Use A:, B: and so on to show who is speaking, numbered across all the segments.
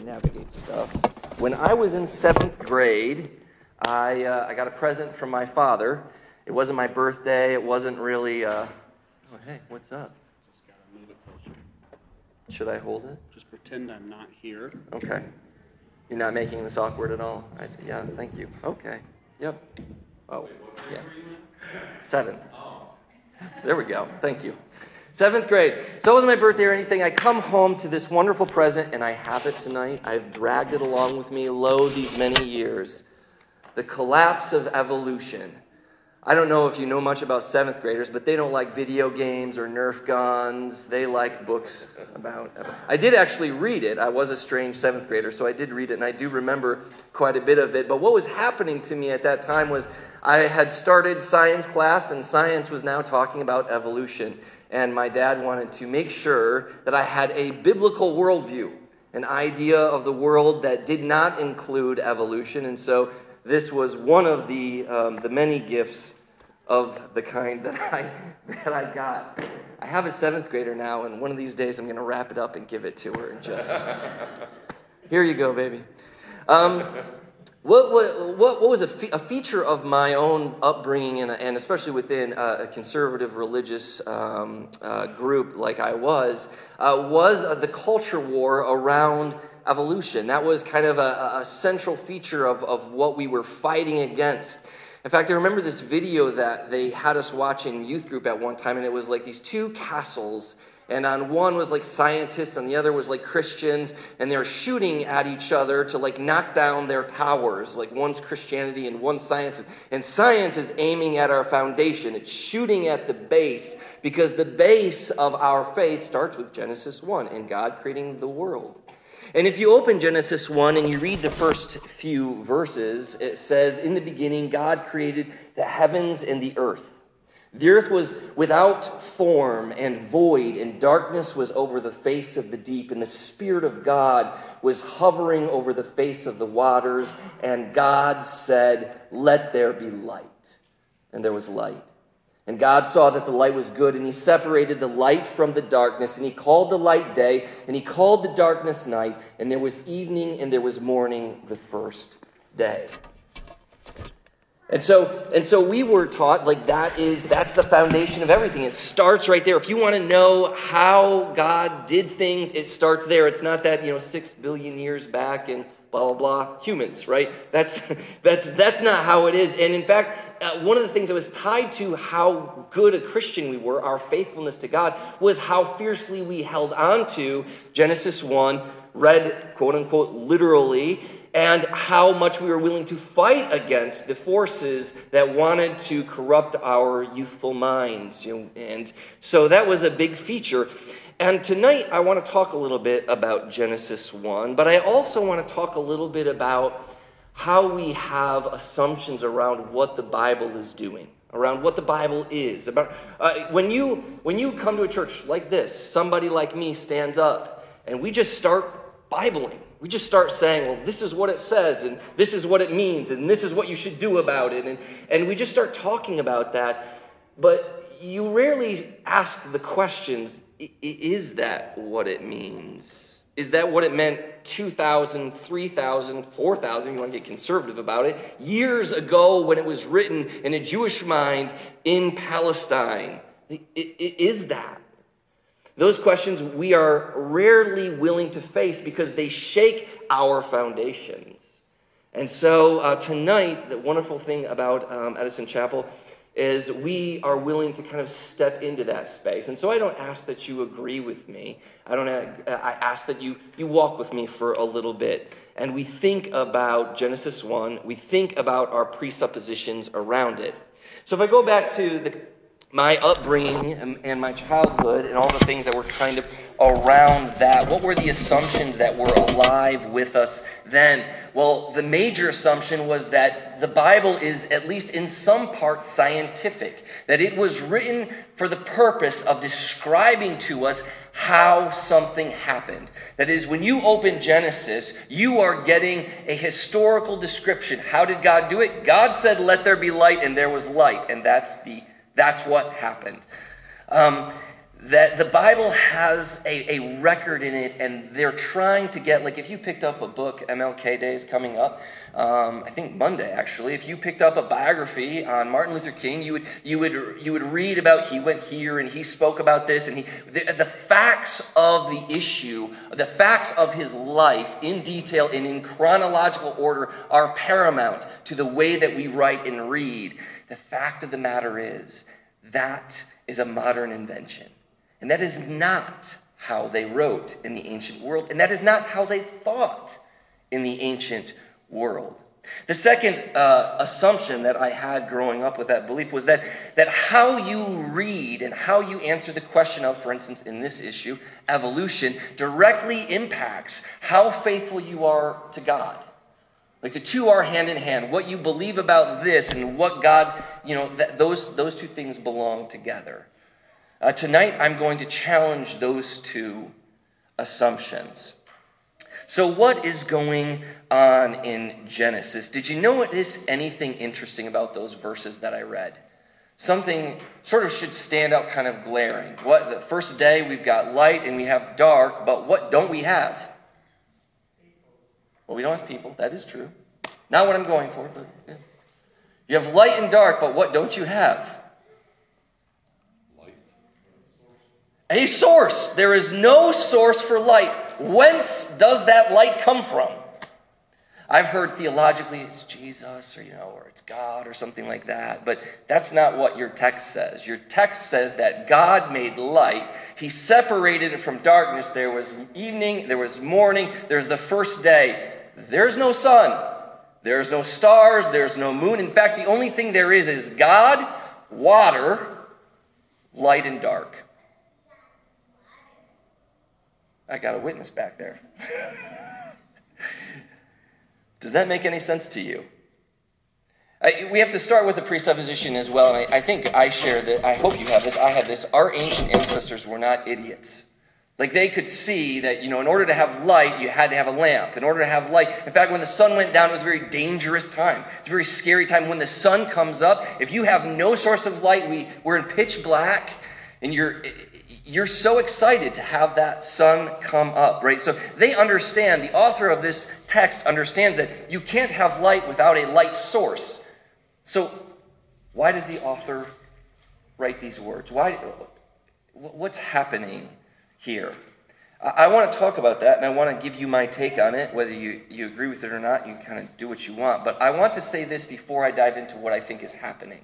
A: navigate stuff. When I was in seventh grade, I, uh, I got a present from my father. It wasn't my birthday. It wasn't really. Uh... Oh, hey, what's up?
B: Just gotta move it closer.
A: Should I hold it?
B: Just pretend I'm not here.
A: Okay. You're not making this awkward at all? I, yeah, thank you. Okay. Yep. Oh, yeah. Seventh. There we go. Thank you. Seventh grade. So it wasn't my birthday or anything. I come home to this wonderful present, and I have it tonight. I've dragged it along with me, lo, these many years. The collapse of evolution. I don't know if you know much about seventh graders, but they don't like video games or Nerf guns. They like books about. I did actually read it. I was a strange seventh grader, so I did read it, and I do remember quite a bit of it. But what was happening to me at that time was I had started science class, and science was now talking about evolution. And my dad wanted to make sure that I had a biblical worldview, an idea of the world that did not include evolution. And so this was one of the, um, the many gifts of the kind that I, that I got. I have a seventh grader now, and one of these days I'm going to wrap it up and give it to her and just, here you go, baby. Um, what, what, what, what was a, fe- a, feature of my own upbringing, and, and especially within a, a conservative religious um, uh, group like I was, uh, was uh, the culture war around evolution. That was kind of a, a central feature of, of what we were fighting against. In fact, I remember this video that they had us watch in youth group at one time, and it was like these two castles and on one was like scientists and the other was like christians and they're shooting at each other to like knock down their towers like one's christianity and one's science and science is aiming at our foundation. It's shooting at the base because the base of our faith starts with genesis 1 and god creating the world and if you open Genesis 1 and you read the first few verses, it says, In the beginning, God created the heavens and the earth. The earth was without form and void, and darkness was over the face of the deep, and the Spirit of God was hovering over the face of the waters. And God said, Let there be light. And there was light. And God saw that the light was good, and He separated the light from the darkness, and He called the light day, and He called the darkness night, and there was evening and there was morning the first day. And so, and so we were taught like that is that's the foundation of everything. It starts right there. If you want to know how God did things, it starts there. It's not that you know six billion years back and blah blah blah humans, right? That's that's that's not how it is. And in fact, uh, one of the things that was tied to how good a Christian we were, our faithfulness to God, was how fiercely we held on to Genesis one, read quote unquote literally and how much we were willing to fight against the forces that wanted to corrupt our youthful minds. You know, and so that was a big feature. And tonight I want to talk a little bit about Genesis 1, but I also want to talk a little bit about how we have assumptions around what the Bible is doing around what the bible is about uh, when you when you come to a church like this somebody like me stands up and we just start bibling we just start saying, well, this is what it says, and this is what it means, and this is what you should do about it. And, and we just start talking about that. But you rarely ask the questions is that what it means? Is that what it meant 2,000, 3,000, 4,000, you want to get conservative about it, years ago when it was written in a Jewish mind in Palestine? Is that? Those questions we are rarely willing to face because they shake our foundations. And so uh, tonight, the wonderful thing about um, Edison Chapel is we are willing to kind of step into that space. And so I don't ask that you agree with me. I don't. Uh, I ask that you you walk with me for a little bit, and we think about Genesis one. We think about our presuppositions around it. So if I go back to the my upbringing and, my childhood and all the things that were kind of around that. What were the assumptions that were alive with us then? Well, the major assumption was that the Bible is, at least in some part, scientific, that it was written for the purpose of describing to us how something happened. That is, when you open Genesis, you are getting a historical description. How did God do it? God said, Let there be light, and there was light. And that's the that's what happened. Um, that the Bible has a, a record in it, and they're trying to get, like, if you picked up a book, MLK Day is coming up, um, I think Monday actually. If you picked up a biography on Martin Luther King, you would, you would, you would read about he went here and he spoke about this, and he, the, the facts of the issue, the facts of his life in detail and in chronological order are paramount to the way that we write and read. The fact of the matter is, that is a modern invention. And that is not how they wrote in the ancient world, and that is not how they thought in the ancient world. The second uh, assumption that I had growing up with that belief was that, that how you read and how you answer the question of, for instance, in this issue, evolution, directly impacts how faithful you are to God. Like the two are hand in hand. What you believe about this and what God, you know, th- those, those two things belong together. Uh, tonight, I'm going to challenge those two assumptions. So, what is going on in Genesis? Did you notice anything interesting about those verses that I read? Something sort of should stand out kind of glaring. What the first day we've got light and we have dark, but what don't we have? Well, we don't have people. That is true. Not what I'm going for, but yeah. you have light and dark, but what don't you have? Light. A source. There is no source for light. Whence does that light come from? I've heard theologically it's Jesus or you know or it's God or something like that, but that's not what your text says. Your text says that God made light. He separated it from darkness. There was evening, there was morning, there's the first day. There's no sun. There's no stars, there's no moon. In fact, the only thing there is is God, water, light and dark. I got a witness back there. Does that make any sense to you? I, we have to start with the presupposition as well, and I, I think I share that. I hope you have this. I have this. Our ancient ancestors were not idiots. Like they could see that, you know, in order to have light, you had to have a lamp. In order to have light, in fact, when the sun went down, it was a very dangerous time. It's a very scary time. When the sun comes up, if you have no source of light, we, we're in pitch black, and you're you're so excited to have that sun come up, right? So they understand, the author of this text understands that you can't have light without a light source. So why does the author write these words? Why, what's happening here? I want to talk about that and I want to give you my take on it, whether you, you agree with it or not, you kind of do what you want. But I want to say this before I dive into what I think is happening.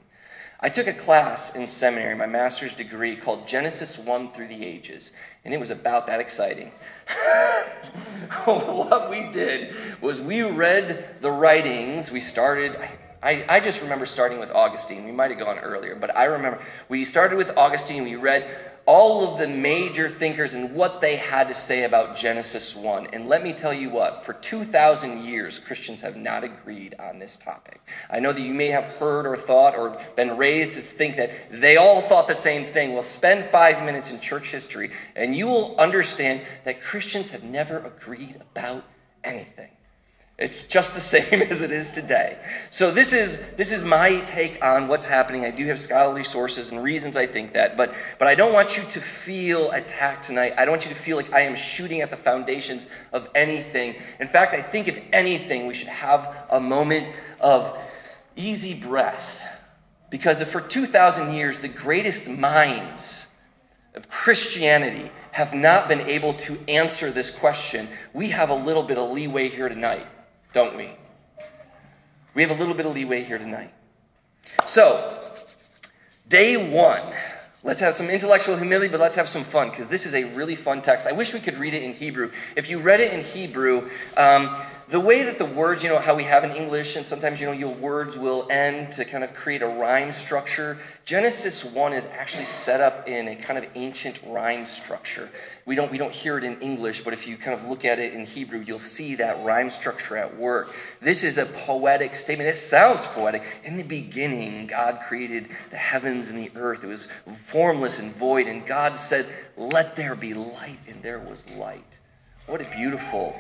A: I took a class in seminary, my master's degree, called Genesis 1 through the Ages, and it was about that exciting. what we did was we read the writings. We started, I, I just remember starting with Augustine. We might have gone earlier, but I remember we started with Augustine. We read all of the major thinkers and what they had to say about Genesis 1. And let me tell you what, for 2,000 years, Christians have not agreed on this topic. I know that you may have heard or thought or been raised to think that they all thought the same thing. Well, spend five minutes in church history and you will understand that Christians have never agreed about anything. It's just the same as it is today. So this is this is my take on what's happening. I do have scholarly sources and reasons I think that, but but I don't want you to feel attacked tonight. I don't want you to feel like I am shooting at the foundations of anything. In fact, I think if anything, we should have a moment of easy breath. Because if for 2,000 years the greatest minds of Christianity have not been able to answer this question, we have a little bit of leeway here tonight don't we? We have a little bit of leeway here tonight. So, day one. Let's have some intellectual humility, but let's have some fun because this is a really fun text. I wish we could read it in Hebrew. If you read it in Hebrew, um, the way that the words, you know, how we have in English, and sometimes, you know, your words will end to kind of create a rhyme structure. Genesis 1 is actually set up in a kind of ancient rhyme structure. We don't, we don't hear it in English, but if you kind of look at it in Hebrew, you'll see that rhyme structure at work. This is a poetic statement. It sounds poetic. In the beginning, God created the heavens and the earth. It was formless and void, and God said, Let there be light, and there was light. What a beautiful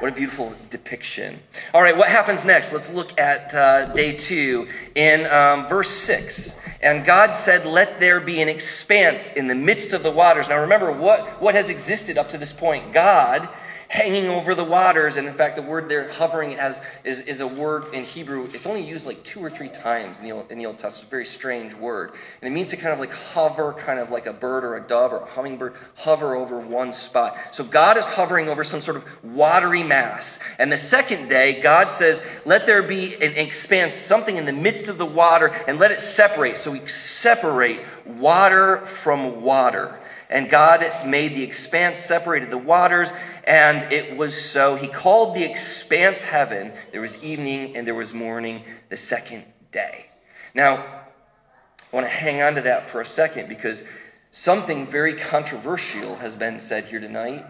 A: What a beautiful depiction. All right, what happens next? Let's look at uh, day two in um, verse 6. And God said, Let there be an expanse in the midst of the waters. Now remember, what, what has existed up to this point? God hanging over the waters. And in fact, the word there, hovering, as is, is a word in Hebrew. It's only used like two or three times in the, Old, in the Old Testament. It's a very strange word. And it means to kind of like hover, kind of like a bird or a dove or a hummingbird, hover over one spot. So God is hovering over some sort of watery mass. And the second day, God says, let there be an expanse, something in the midst of the water, and let it separate. So we separate water from water. And God made the expanse, separated the waters, and it was so. He called the expanse heaven. There was evening and there was morning the second day. Now, I want to hang on to that for a second because something very controversial has been said here tonight.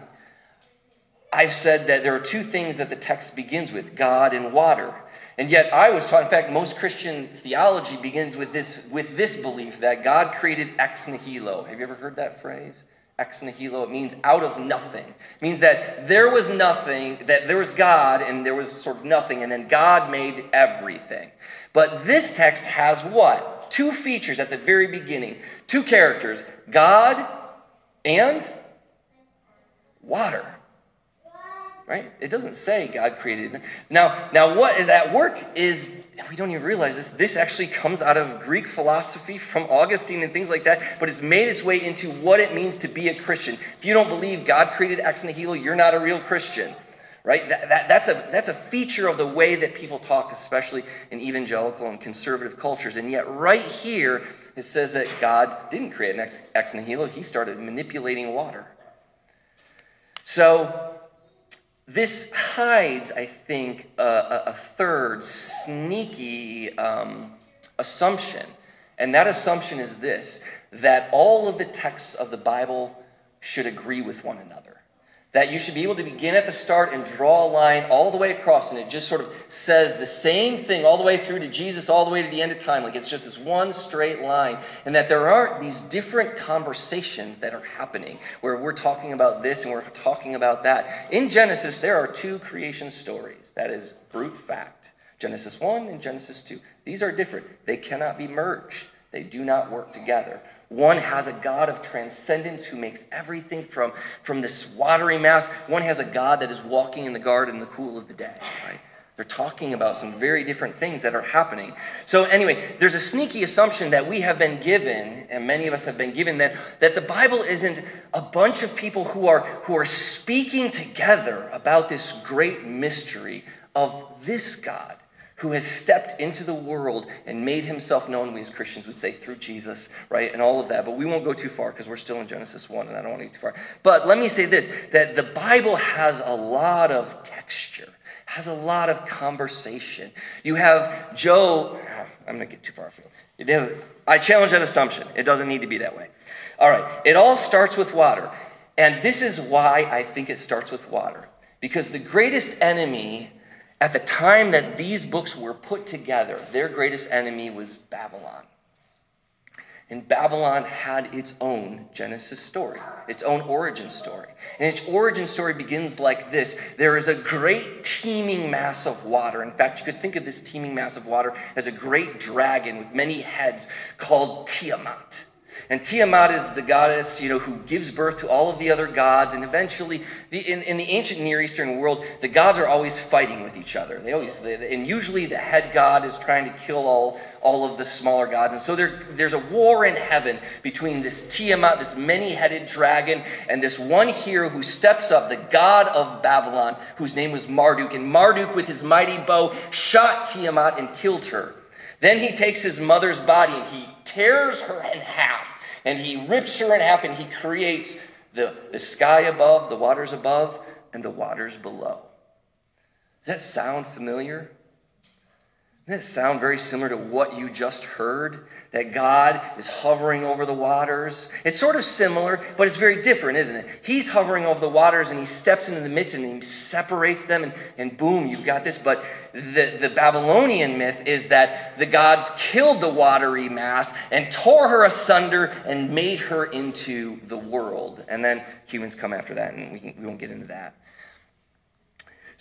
A: I've said that there are two things that the text begins with God and water. And yet I was taught, in fact, most Christian theology begins with this, with this belief that God created ex nihilo. Have you ever heard that phrase? Ex nihilo. It means out of nothing. It means that there was nothing, that there was God and there was sort of nothing, and then God made everything. But this text has what? Two features at the very beginning. Two characters. God and water right? It doesn't say God created. Now, now what is at work is we don't even realize this. This actually comes out of Greek philosophy from Augustine and things like that, but it's made its way into what it means to be a Christian. If you don't believe God created ex nihilo, you're not a real Christian. Right? That, that, that's, a, that's a feature of the way that people talk, especially in evangelical and conservative cultures. And yet, right here, it says that God didn't create an ex, ex nihilo, He started manipulating water. So, this hides, I think, a, a third sneaky um, assumption. And that assumption is this that all of the texts of the Bible should agree with one another. That you should be able to begin at the start and draw a line all the way across, and it just sort of says the same thing all the way through to Jesus, all the way to the end of time. Like it's just this one straight line. And that there aren't these different conversations that are happening where we're talking about this and we're talking about that. In Genesis, there are two creation stories. That is brute fact Genesis 1 and Genesis 2. These are different, they cannot be merged, they do not work together. One has a God of transcendence who makes everything from, from this watery mass. One has a God that is walking in the garden in the cool of the day, right? They're talking about some very different things that are happening. So, anyway, there's a sneaky assumption that we have been given, and many of us have been given, that, that the Bible isn't a bunch of people who are, who are speaking together about this great mystery of this God who has stepped into the world and made himself known, we as Christians would say, through Jesus, right? And all of that. But we won't go too far because we're still in Genesis 1 and I don't want to get too far. But let me say this that the Bible has a lot of texture, has a lot of conversation. You have Job, ah, I'm going to get too far afield. It doesn't, I challenge that assumption. It doesn't need to be that way. All right. It all starts with water. And this is why I think it starts with water. Because the greatest enemy at the time that these books were put together, their greatest enemy was Babylon. And Babylon had its own Genesis story, its own origin story. And its origin story begins like this There is a great teeming mass of water. In fact, you could think of this teeming mass of water as a great dragon with many heads called Tiamat. And Tiamat is the goddess, you know, who gives birth to all of the other gods. And eventually, the, in, in the ancient Near Eastern world, the gods are always fighting with each other. They always, they, and usually the head god is trying to kill all, all of the smaller gods. And so there, there's a war in heaven between this Tiamat, this many-headed dragon, and this one hero who steps up, the god of Babylon, whose name was Marduk. And Marduk, with his mighty bow, shot Tiamat and killed her. Then he takes his mother's body and he tears her in half and he rips her in half and he creates the, the sky above, the waters above, and the waters below. Does that sound familiar? Doesn't it sound very similar to what you just heard? That God is hovering over the waters. It's sort of similar, but it's very different, isn't it? He's hovering over the waters and he steps into the midst and he separates them, and, and boom, you've got this. But the, the Babylonian myth is that the gods killed the watery mass and tore her asunder and made her into the world. And then humans come after that, and we, can, we won't get into that.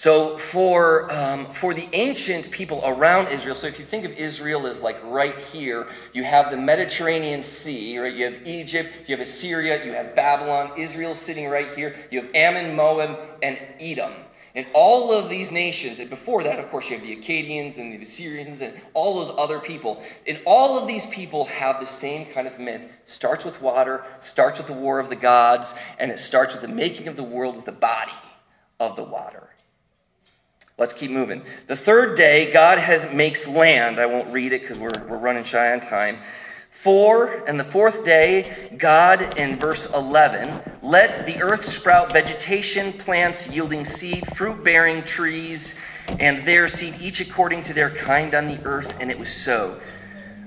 A: So for um, for the ancient people around Israel, so if you think of Israel as like right here, you have the Mediterranean Sea, right? You have Egypt, you have Assyria, you have Babylon. Israel sitting right here. You have Ammon, Moab, and Edom. And all of these nations, and before that, of course, you have the Akkadians and the Assyrians and all those other people. And all of these people have the same kind of myth. Starts with water, starts with the war of the gods, and it starts with the making of the world with the body of the water. Let's keep moving. The third day, God has makes land. I won't read it because we're, we're running shy on time. Four, and the fourth day, God, in verse 11, let the earth sprout vegetation, plants yielding seed, fruit bearing trees, and their seed, each according to their kind on the earth. And it was so.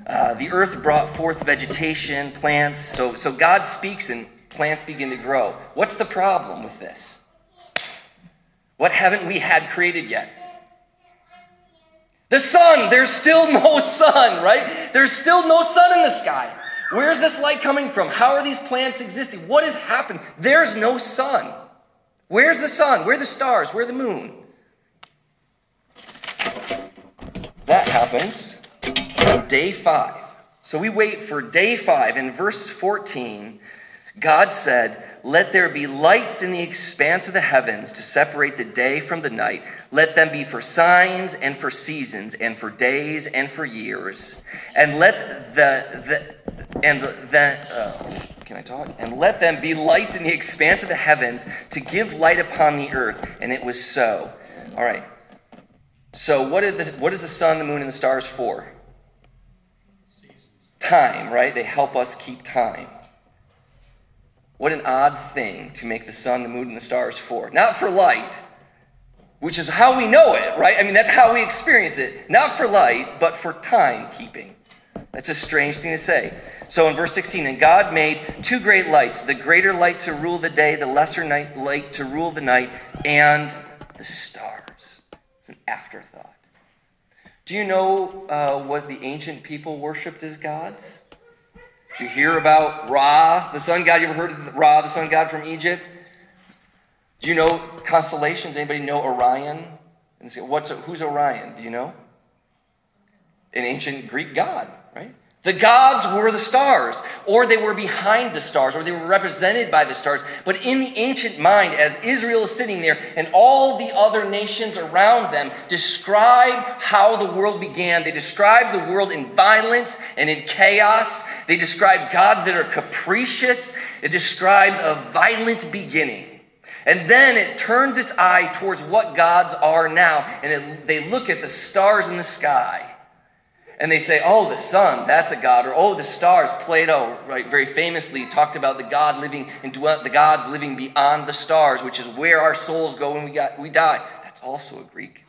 A: Uh, the earth brought forth vegetation, plants. So, so God speaks and plants begin to grow. What's the problem with this? What haven't we had created yet? The sun. There's still no sun, right? There's still no sun in the sky. Where's this light coming from? How are these plants existing? What has happened? There's no sun. Where's the sun? Where are the stars? Where the moon? That happens on day five. So we wait for day five. In verse 14, God said, Let there be lights in the expanse of the heavens to separate the day from the night. Let them be for signs and for seasons and for days and for years. And let the, the and the, uh, can I talk? And let them be lights in the expanse of the heavens to give light upon the earth. And it was so. All right. So what, the, what is the sun, the moon, and the stars for? Time, right? They help us keep time. What an odd thing to make the sun, the moon, and the stars for. Not for light, which is how we know it, right? I mean, that's how we experience it. Not for light, but for time keeping. That's a strange thing to say. So in verse 16, and God made two great lights the greater light to rule the day, the lesser night light to rule the night, and the stars. It's an afterthought. Do you know uh, what the ancient people worshipped as gods? Did you hear about Ra, the sun god? You ever heard of Ra, the sun god from Egypt? Do you know constellations? Anybody know Orion? And say, what's who's Orion? Do you know? An ancient Greek god, right? The gods were the stars, or they were behind the stars, or they were represented by the stars. But in the ancient mind, as Israel is sitting there and all the other nations around them describe how the world began, they describe the world in violence and in chaos. They describe gods that are capricious. It describes a violent beginning. And then it turns its eye towards what gods are now, and it, they look at the stars in the sky and they say, oh, the sun, that's a god, or oh, the stars. Plato, right, very famously talked about the god living and dwell, the gods living beyond the stars, which is where our souls go when we got we die. That's also a Greek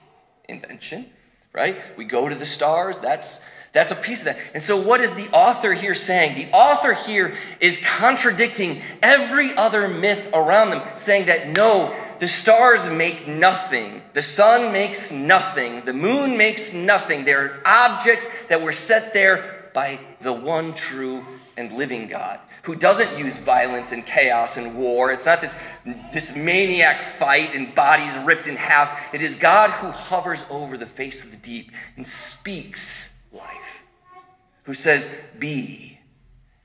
A: invention, right? We go to the stars. That's that's a piece of that. And so, what is the author here saying? The author here is contradicting every other myth around them, saying that no, the stars make nothing. The sun makes nothing. The moon makes nothing. They're objects that were set there by the one true and living God who doesn't use violence and chaos and war. It's not this, this maniac fight and bodies ripped in half. It is God who hovers over the face of the deep and speaks life, who says, Be.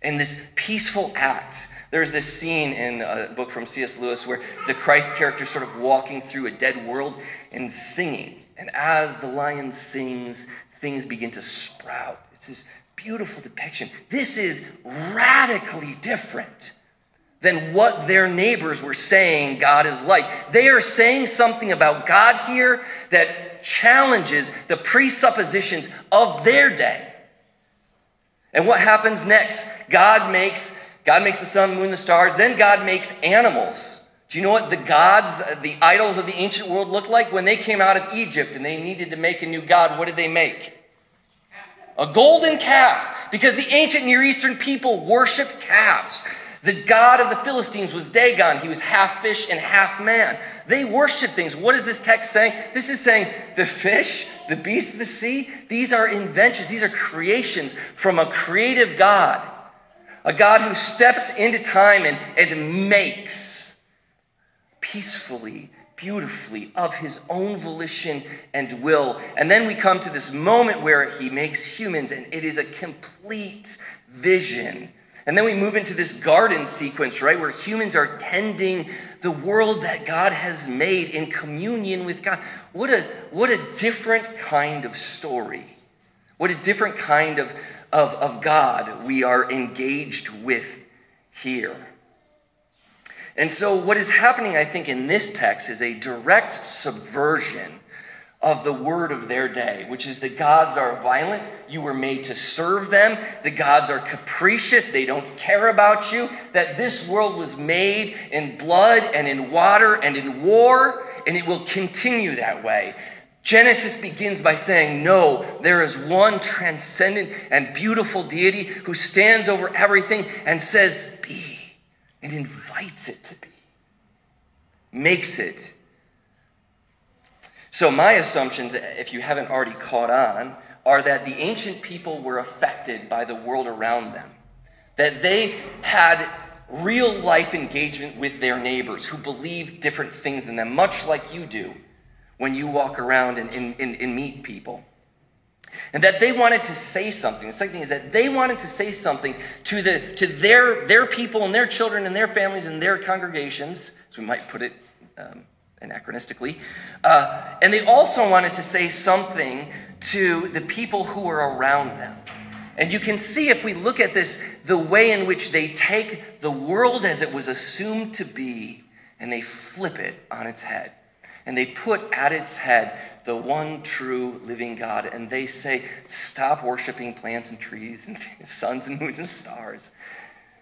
A: And this peaceful act there's this scene in a book from C.S. Lewis where the Christ character is sort of walking through a dead world and singing. And as the lion sings, things begin to sprout. It's this beautiful depiction. This is radically different than what their neighbors were saying God is like. They are saying something about God here that challenges the presuppositions of their day. And what happens next? God makes God makes the sun, moon, the stars. Then God makes animals. Do you know what the gods, the idols of the ancient world looked like? When they came out of Egypt and they needed to make a new God, what did they make? A golden calf. Because the ancient Near Eastern people worshipped calves. The god of the Philistines was Dagon. He was half fish and half man. They worshiped things. What is this text saying? This is saying the fish, the beasts of the sea, these are inventions. These are creations from a creative God a God who steps into time and, and makes peacefully, beautifully of his own volition and will. And then we come to this moment where he makes humans, and it is a complete vision. And then we move into this garden sequence, right, where humans are tending the world that God has made in communion with God. What a, what a different kind of story. What a different kind of, of, of God we are engaged with here. And so, what is happening, I think, in this text is a direct subversion of the word of their day, which is the gods are violent. You were made to serve them. The gods are capricious. They don't care about you. That this world was made in blood and in water and in war, and it will continue that way. Genesis begins by saying, No, there is one transcendent and beautiful deity who stands over everything and says, Be, and invites it to be, makes it. So, my assumptions, if you haven't already caught on, are that the ancient people were affected by the world around them, that they had real life engagement with their neighbors who believed different things than them, much like you do when you walk around and, and, and, and meet people. And that they wanted to say something. The second thing is that they wanted to say something to, the, to their, their people and their children and their families and their congregations, as we might put it um, anachronistically. Uh, and they also wanted to say something to the people who were around them. And you can see if we look at this, the way in which they take the world as it was assumed to be and they flip it on its head. And they put at its head the one true living God. And they say, stop worshiping plants and trees and suns and moons and stars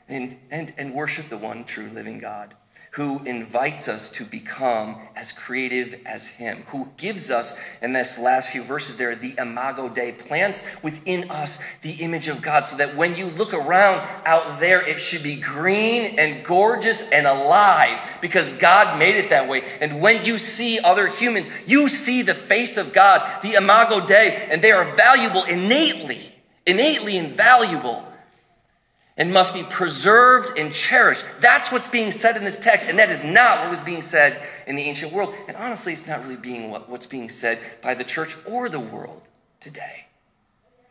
A: and, and, and worship the one true living God who invites us to become as creative as him, who gives us, in this last few verses there, the imago Dei, plants within us the image of God, so that when you look around out there, it should be green and gorgeous and alive, because God made it that way. And when you see other humans, you see the face of God, the imago Dei, and they are valuable innately, innately invaluable and must be preserved and cherished. That's what's being said in this text, and that is not what was being said in the ancient world. And honestly, it's not really being what, what's being said by the church or the world today.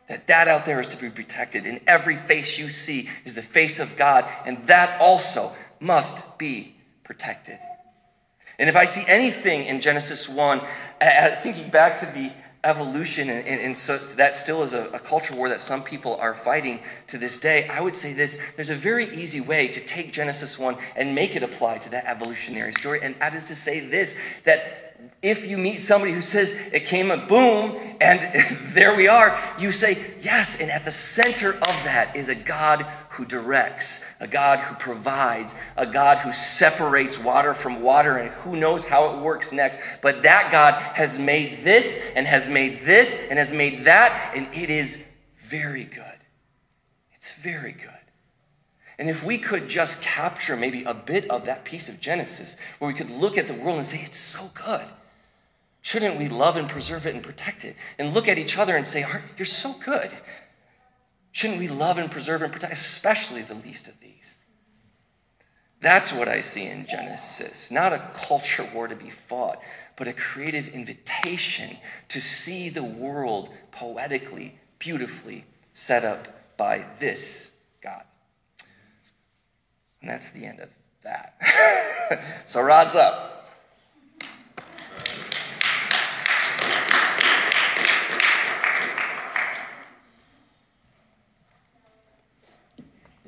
A: That that out there is to be protected, and every face you see is the face of God, and that also must be protected. And if I see anything in Genesis 1, uh, thinking back to the evolution, and, and, and, so that still is a, a culture war that some people are fighting to this day, I would say this there's a very easy way to take Genesis 1 and make it apply to that evolutionary story, and that is to say this that if you meet somebody who says it came a boom and there we are, you say, yes, and at the center of that is a God who directs, a God who provides, a God who separates water from water, and who knows how it works next. But that God has made this, and has made this, and has made that, and it is very good. It's very good. And if we could just capture maybe a bit of that piece of Genesis, where we could look at the world and say, it's so good. Shouldn't we love and preserve it and protect it? And look at each other and say, You're so good. Shouldn't we love and preserve and protect, especially the least of these? That's what I see in Genesis. Not a culture war to be fought, but a creative invitation to see the world poetically, beautifully set up by this God. And that's the end of that. so, rods up.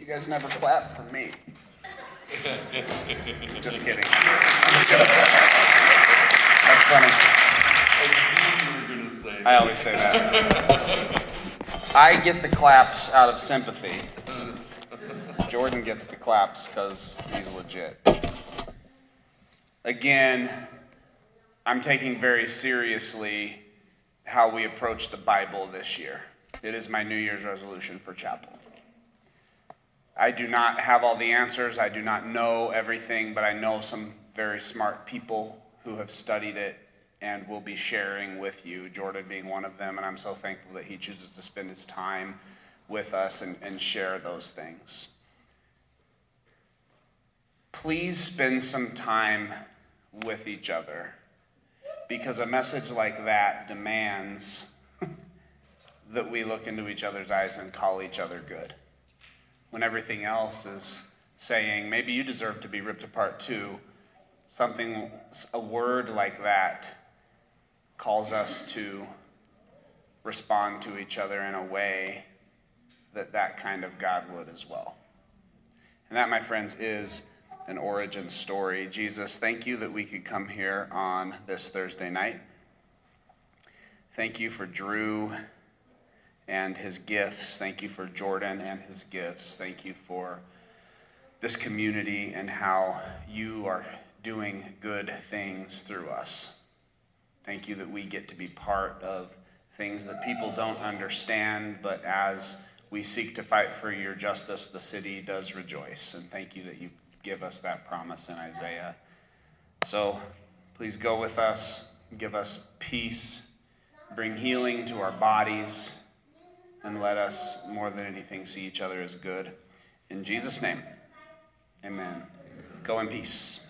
B: Guys never clap for me. Just kidding. That's funny. I always say that. I get the claps out of sympathy. Jordan gets the claps because he's legit. Again, I'm taking very seriously how we approach the Bible this year. It is my New Year's resolution for chapel. I do not have all the answers. I do not know everything, but I know some very smart people who have studied it and will be sharing with you, Jordan being one of them. And I'm so thankful that he chooses to spend his time with us and, and share those things. Please spend some time with each other. Because a message like that demands that we look into each other's eyes and call each other good. When everything else is saying, maybe you deserve to be ripped apart too, something, a word like that calls us to respond to each other in a way that that kind of God would as well. And that, my friends, is an origin story. Jesus, thank you that we could come here on this Thursday night. Thank you for Drew and his gifts. Thank you for Jordan and his gifts. Thank you for this community and how you are doing good things through us. Thank you that we get to be part of things that people don't understand, but as we seek to fight for your justice, the city does rejoice. And thank you that you give us that promise in Isaiah. So please go with us, give us peace, bring healing to our bodies, and let us, more than anything, see each other as good. In Jesus' name, amen. Go in peace.